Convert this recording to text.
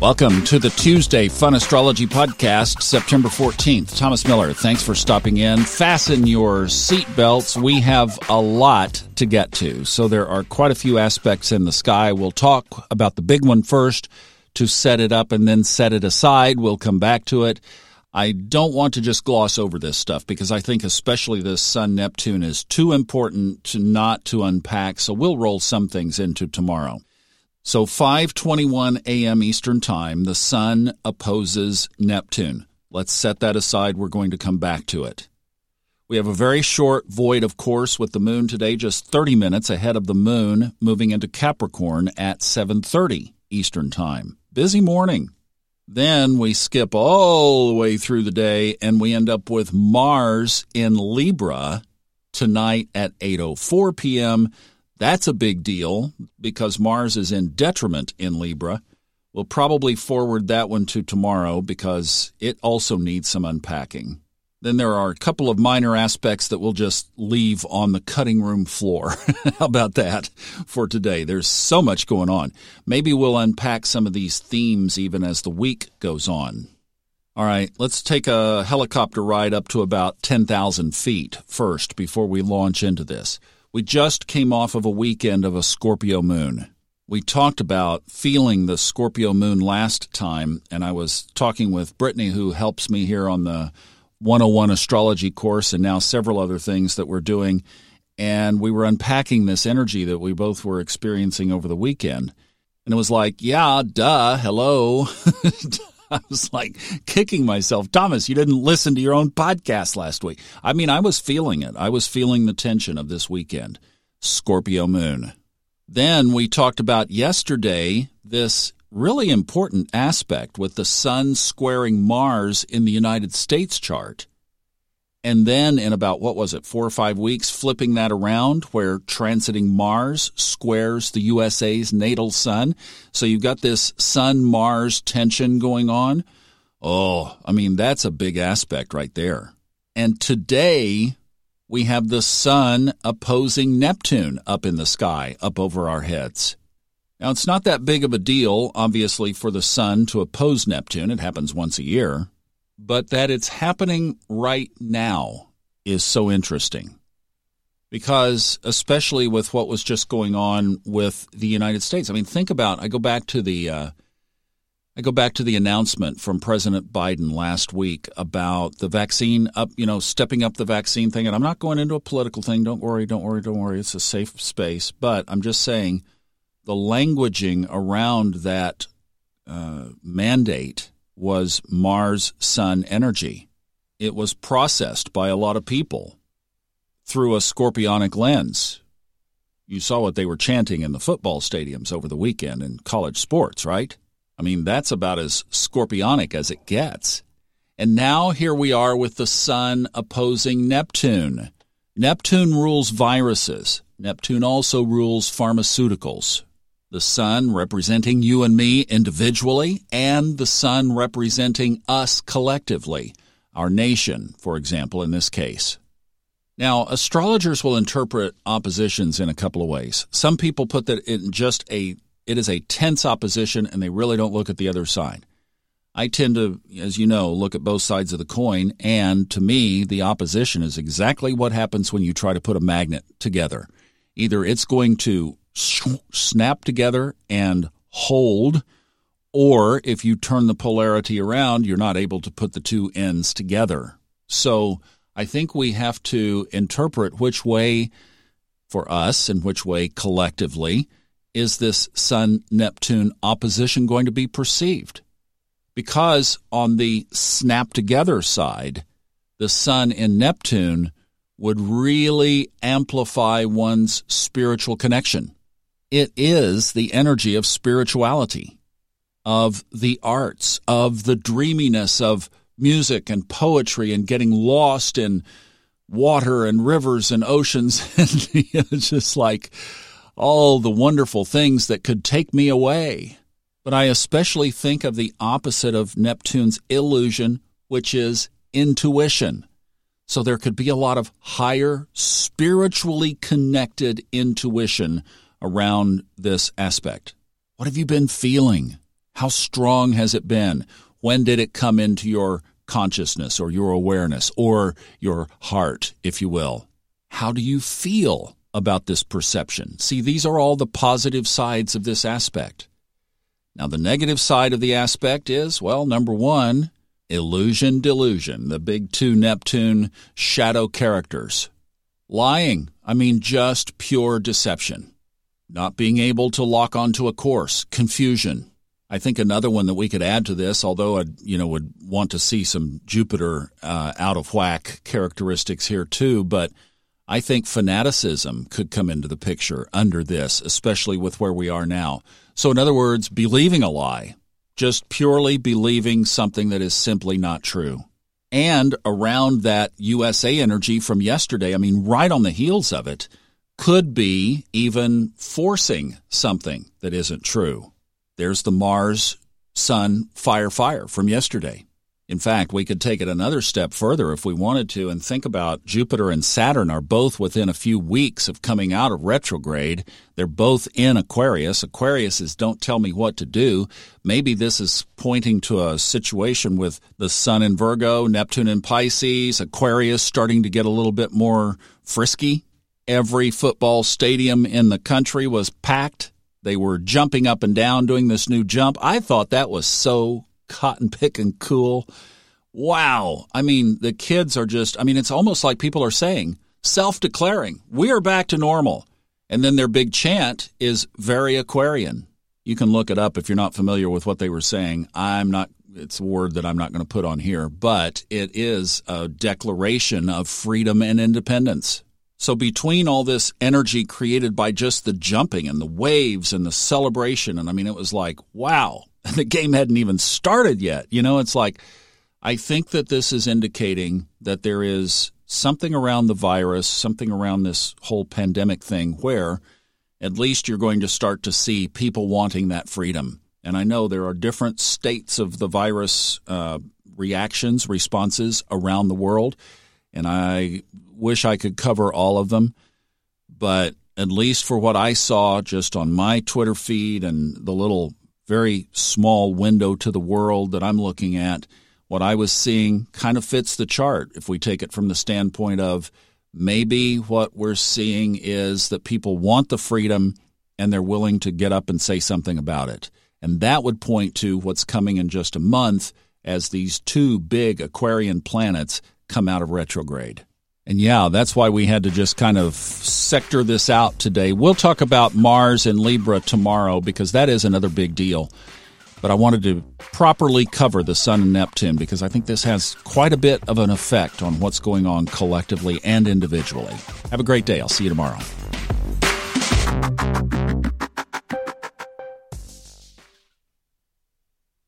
Welcome to the Tuesday Fun Astrology Podcast, September 14th. Thomas Miller, thanks for stopping in. Fasten your seatbelts. We have a lot to get to, so there are quite a few aspects in the sky. We'll talk about the big one first to set it up and then set it aside. We'll come back to it. I don't want to just gloss over this stuff because I think especially this Sun Neptune is too important to not to unpack, so we'll roll some things into tomorrow. So 5:21 a.m. Eastern Time, the sun opposes Neptune. Let's set that aside. We're going to come back to it. We have a very short void of course with the moon today just 30 minutes ahead of the moon moving into Capricorn at 7:30 Eastern Time. Busy morning. Then we skip all the way through the day and we end up with Mars in Libra tonight at 8:04 p.m. That's a big deal because Mars is in detriment in Libra. We'll probably forward that one to tomorrow because it also needs some unpacking. Then there are a couple of minor aspects that we'll just leave on the cutting room floor. How about that for today? There's so much going on. Maybe we'll unpack some of these themes even as the week goes on. All right, let's take a helicopter ride up to about 10,000 feet first before we launch into this. We just came off of a weekend of a Scorpio moon. We talked about feeling the Scorpio moon last time, and I was talking with Brittany, who helps me here on the 101 astrology course, and now several other things that we're doing. And we were unpacking this energy that we both were experiencing over the weekend. And it was like, yeah, duh, hello. I was like kicking myself. Thomas, you didn't listen to your own podcast last week. I mean, I was feeling it. I was feeling the tension of this weekend. Scorpio moon. Then we talked about yesterday this really important aspect with the sun squaring Mars in the United States chart and then in about what was it four or five weeks flipping that around where transiting mars squares the usa's natal sun. So you've got this sun mars tension going on. Oh i mean that's a big aspect right there. And today we have the sun opposing neptune up in the sky up over our heads. Now it's not that big of a deal obviously for the sun to oppose neptune. It happens once a year but that it's happening right now is so interesting. Because, especially with what was just going on with the United States, I mean, think about. I go back to the, uh, I go back to the announcement from President Biden last week about the vaccine up, you know, stepping up the vaccine thing. And I'm not going into a political thing. Don't worry, don't worry, don't worry. It's a safe space. But I'm just saying, the languaging around that uh, mandate was Mars Sun energy. It was processed by a lot of people through a scorpionic lens. You saw what they were chanting in the football stadiums over the weekend in college sports, right? I mean, that's about as scorpionic as it gets. And now here we are with the sun opposing Neptune. Neptune rules viruses. Neptune also rules pharmaceuticals the sun representing you and me individually, and the sun representing us collectively, our nation, for example, in this case. Now, astrologers will interpret oppositions in a couple of ways. Some people put that in just a it is a tense opposition and they really don't look at the other side. I tend to, as you know, look at both sides of the coin, and to me, the opposition is exactly what happens when you try to put a magnet together. Either it's going to snap together and hold, or if you turn the polarity around, you're not able to put the two ends together. So I think we have to interpret which way for us and which way collectively is this Sun Neptune opposition going to be perceived? Because on the snap together side, the Sun in Neptune would really amplify one's spiritual connection. It is the energy of spirituality, of the arts, of the dreaminess of music and poetry and getting lost in water and rivers and oceans. and just like all the wonderful things that could take me away. But I especially think of the opposite of Neptune's illusion, which is intuition. So there could be a lot of higher, spiritually connected intuition around this aspect. What have you been feeling? How strong has it been? When did it come into your consciousness or your awareness or your heart, if you will? How do you feel about this perception? See, these are all the positive sides of this aspect. Now, the negative side of the aspect is, well, number one, illusion, delusion, the big two Neptune shadow characters. Lying, I mean, just pure deception. Not being able to lock onto a course, confusion. I think another one that we could add to this, although I, you know, would want to see some Jupiter uh, out of whack characteristics here too, but I think fanaticism could come into the picture under this, especially with where we are now. So, in other words, believing a lie, just purely believing something that is simply not true. And around that USA energy from yesterday, I mean, right on the heels of it, could be even forcing something that isn't true. There's the Mars Sun fire fire from yesterday. In fact, we could take it another step further if we wanted to and think about Jupiter and Saturn are both within a few weeks of coming out of retrograde. They're both in Aquarius. Aquarius is don't tell me what to do. Maybe this is pointing to a situation with the Sun in Virgo, Neptune in Pisces, Aquarius starting to get a little bit more frisky. Every football stadium in the country was packed. They were jumping up and down doing this new jump. I thought that was so cotton picking cool. Wow. I mean, the kids are just, I mean, it's almost like people are saying, self declaring, we are back to normal. And then their big chant is very Aquarian. You can look it up if you're not familiar with what they were saying. I'm not, it's a word that I'm not going to put on here, but it is a declaration of freedom and independence. So, between all this energy created by just the jumping and the waves and the celebration, and I mean, it was like, wow, the game hadn't even started yet. You know, it's like, I think that this is indicating that there is something around the virus, something around this whole pandemic thing where at least you're going to start to see people wanting that freedom. And I know there are different states of the virus uh, reactions, responses around the world. And I wish I could cover all of them. But at least for what I saw just on my Twitter feed and the little very small window to the world that I'm looking at, what I was seeing kind of fits the chart if we take it from the standpoint of maybe what we're seeing is that people want the freedom and they're willing to get up and say something about it. And that would point to what's coming in just a month as these two big Aquarian planets come out of retrograde. And yeah, that's why we had to just kind of sector this out today. We'll talk about Mars and Libra tomorrow because that is another big deal. But I wanted to properly cover the Sun and Neptune because I think this has quite a bit of an effect on what's going on collectively and individually. Have a great day. I'll see you tomorrow.